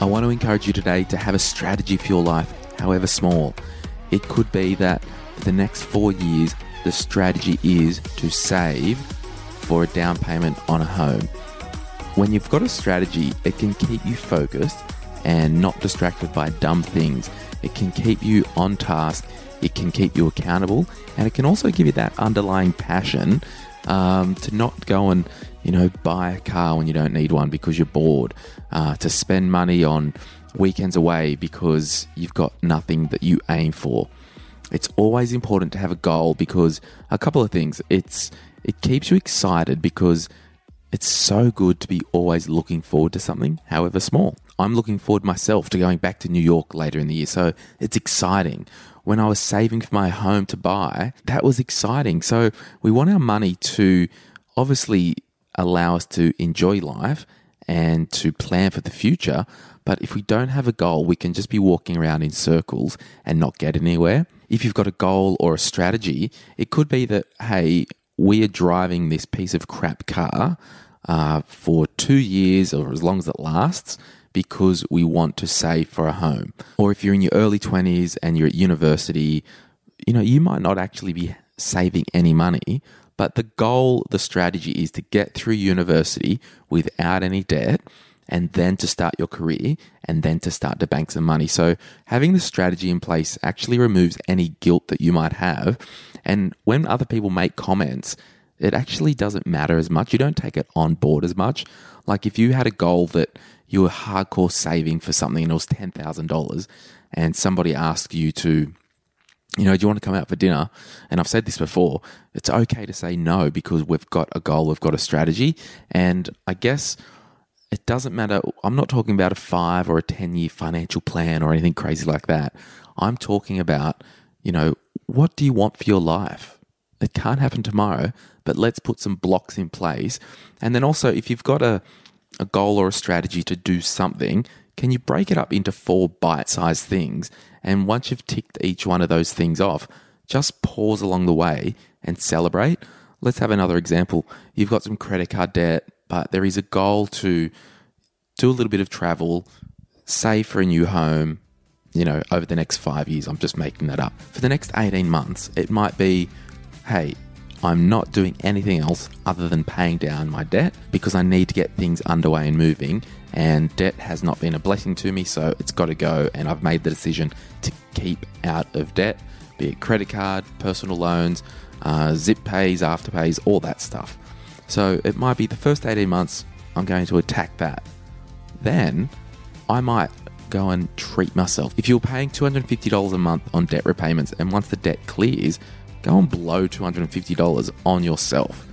I want to encourage you today to have a strategy for your life, however small. It could be that for the next four years, the strategy is to save for a down payment on a home. When you've got a strategy, it can keep you focused and not distracted by dumb things. It can keep you on task, it can keep you accountable, and it can also give you that underlying passion um, to not go and you know buy a car when you don't need one because you're bored, uh, to spend money on weekends away because you've got nothing that you aim for. It's always important to have a goal because a couple of things. It's it keeps you excited because it's so good to be always looking forward to something, however small. I'm looking forward myself to going back to New York later in the year, so it's exciting. When I was saving for my home to buy, that was exciting. So we want our money to obviously allow us to enjoy life and to plan for the future. But if we don't have a goal, we can just be walking around in circles and not get anywhere. If you've got a goal or a strategy, it could be that, hey, we are driving this piece of crap car uh, for two years or as long as it lasts because we want to save for a home. Or if you're in your early 20s and you're at university, you know, you might not actually be saving any money, but the goal, the strategy is to get through university without any debt and then to start your career and then to start to bank some money. So having the strategy in place actually removes any guilt that you might have. And when other people make comments, it actually doesn't matter as much. You don't take it on board as much. Like if you had a goal that you were hardcore saving for something and it was $10,000 and somebody asked you to, you know, do you want to come out for dinner? And I've said this before, it's okay to say no because we've got a goal, we've got a strategy. And I guess it doesn't matter. I'm not talking about a five or a 10 year financial plan or anything crazy like that. I'm talking about, you know, what do you want for your life? It can't happen tomorrow, but let's put some blocks in place. And then also, if you've got a, a goal or a strategy to do something, can you break it up into four bite sized things? And once you've ticked each one of those things off, just pause along the way and celebrate. Let's have another example. You've got some credit card debt, but there is a goal to do a little bit of travel, save for a new home, you know, over the next five years. I'm just making that up. For the next 18 months, it might be hey, I'm not doing anything else other than paying down my debt because I need to get things underway and moving. And debt has not been a blessing to me, so it's got to go. And I've made the decision to keep out of debt, be it credit card, personal loans, uh, zip pays, afterpays, all that stuff. So it might be the first 18 months, I'm going to attack that. Then I might go and treat myself. If you're paying $250 a month on debt repayments and once the debt clears, go and blow $250 on yourself.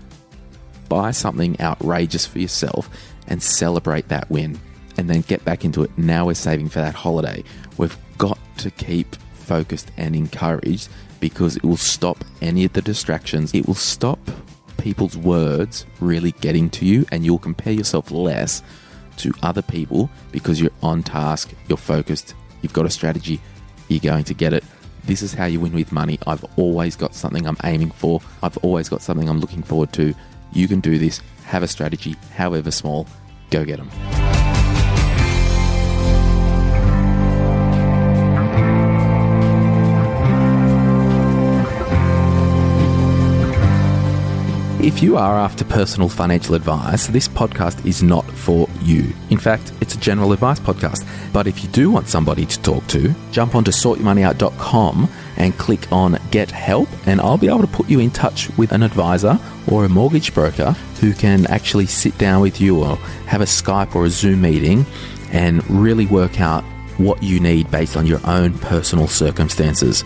Buy something outrageous for yourself and celebrate that win. And then get back into it. Now we're saving for that holiday. We've got to keep focused and encouraged because it will stop any of the distractions. It will stop people's words really getting to you, and you'll compare yourself less to other people because you're on task, you're focused, you've got a strategy, you're going to get it. This is how you win with money. I've always got something I'm aiming for, I've always got something I'm looking forward to. You can do this. Have a strategy, however small. Go get them. If you are after personal financial advice, this podcast is not for you. In fact, it's a general advice podcast. But if you do want somebody to talk to, jump onto sortyourmoneyout.com and click on Get Help, and I'll be able to put you in touch with an advisor or a mortgage broker who can actually sit down with you or have a Skype or a Zoom meeting and really work out what you need based on your own personal circumstances.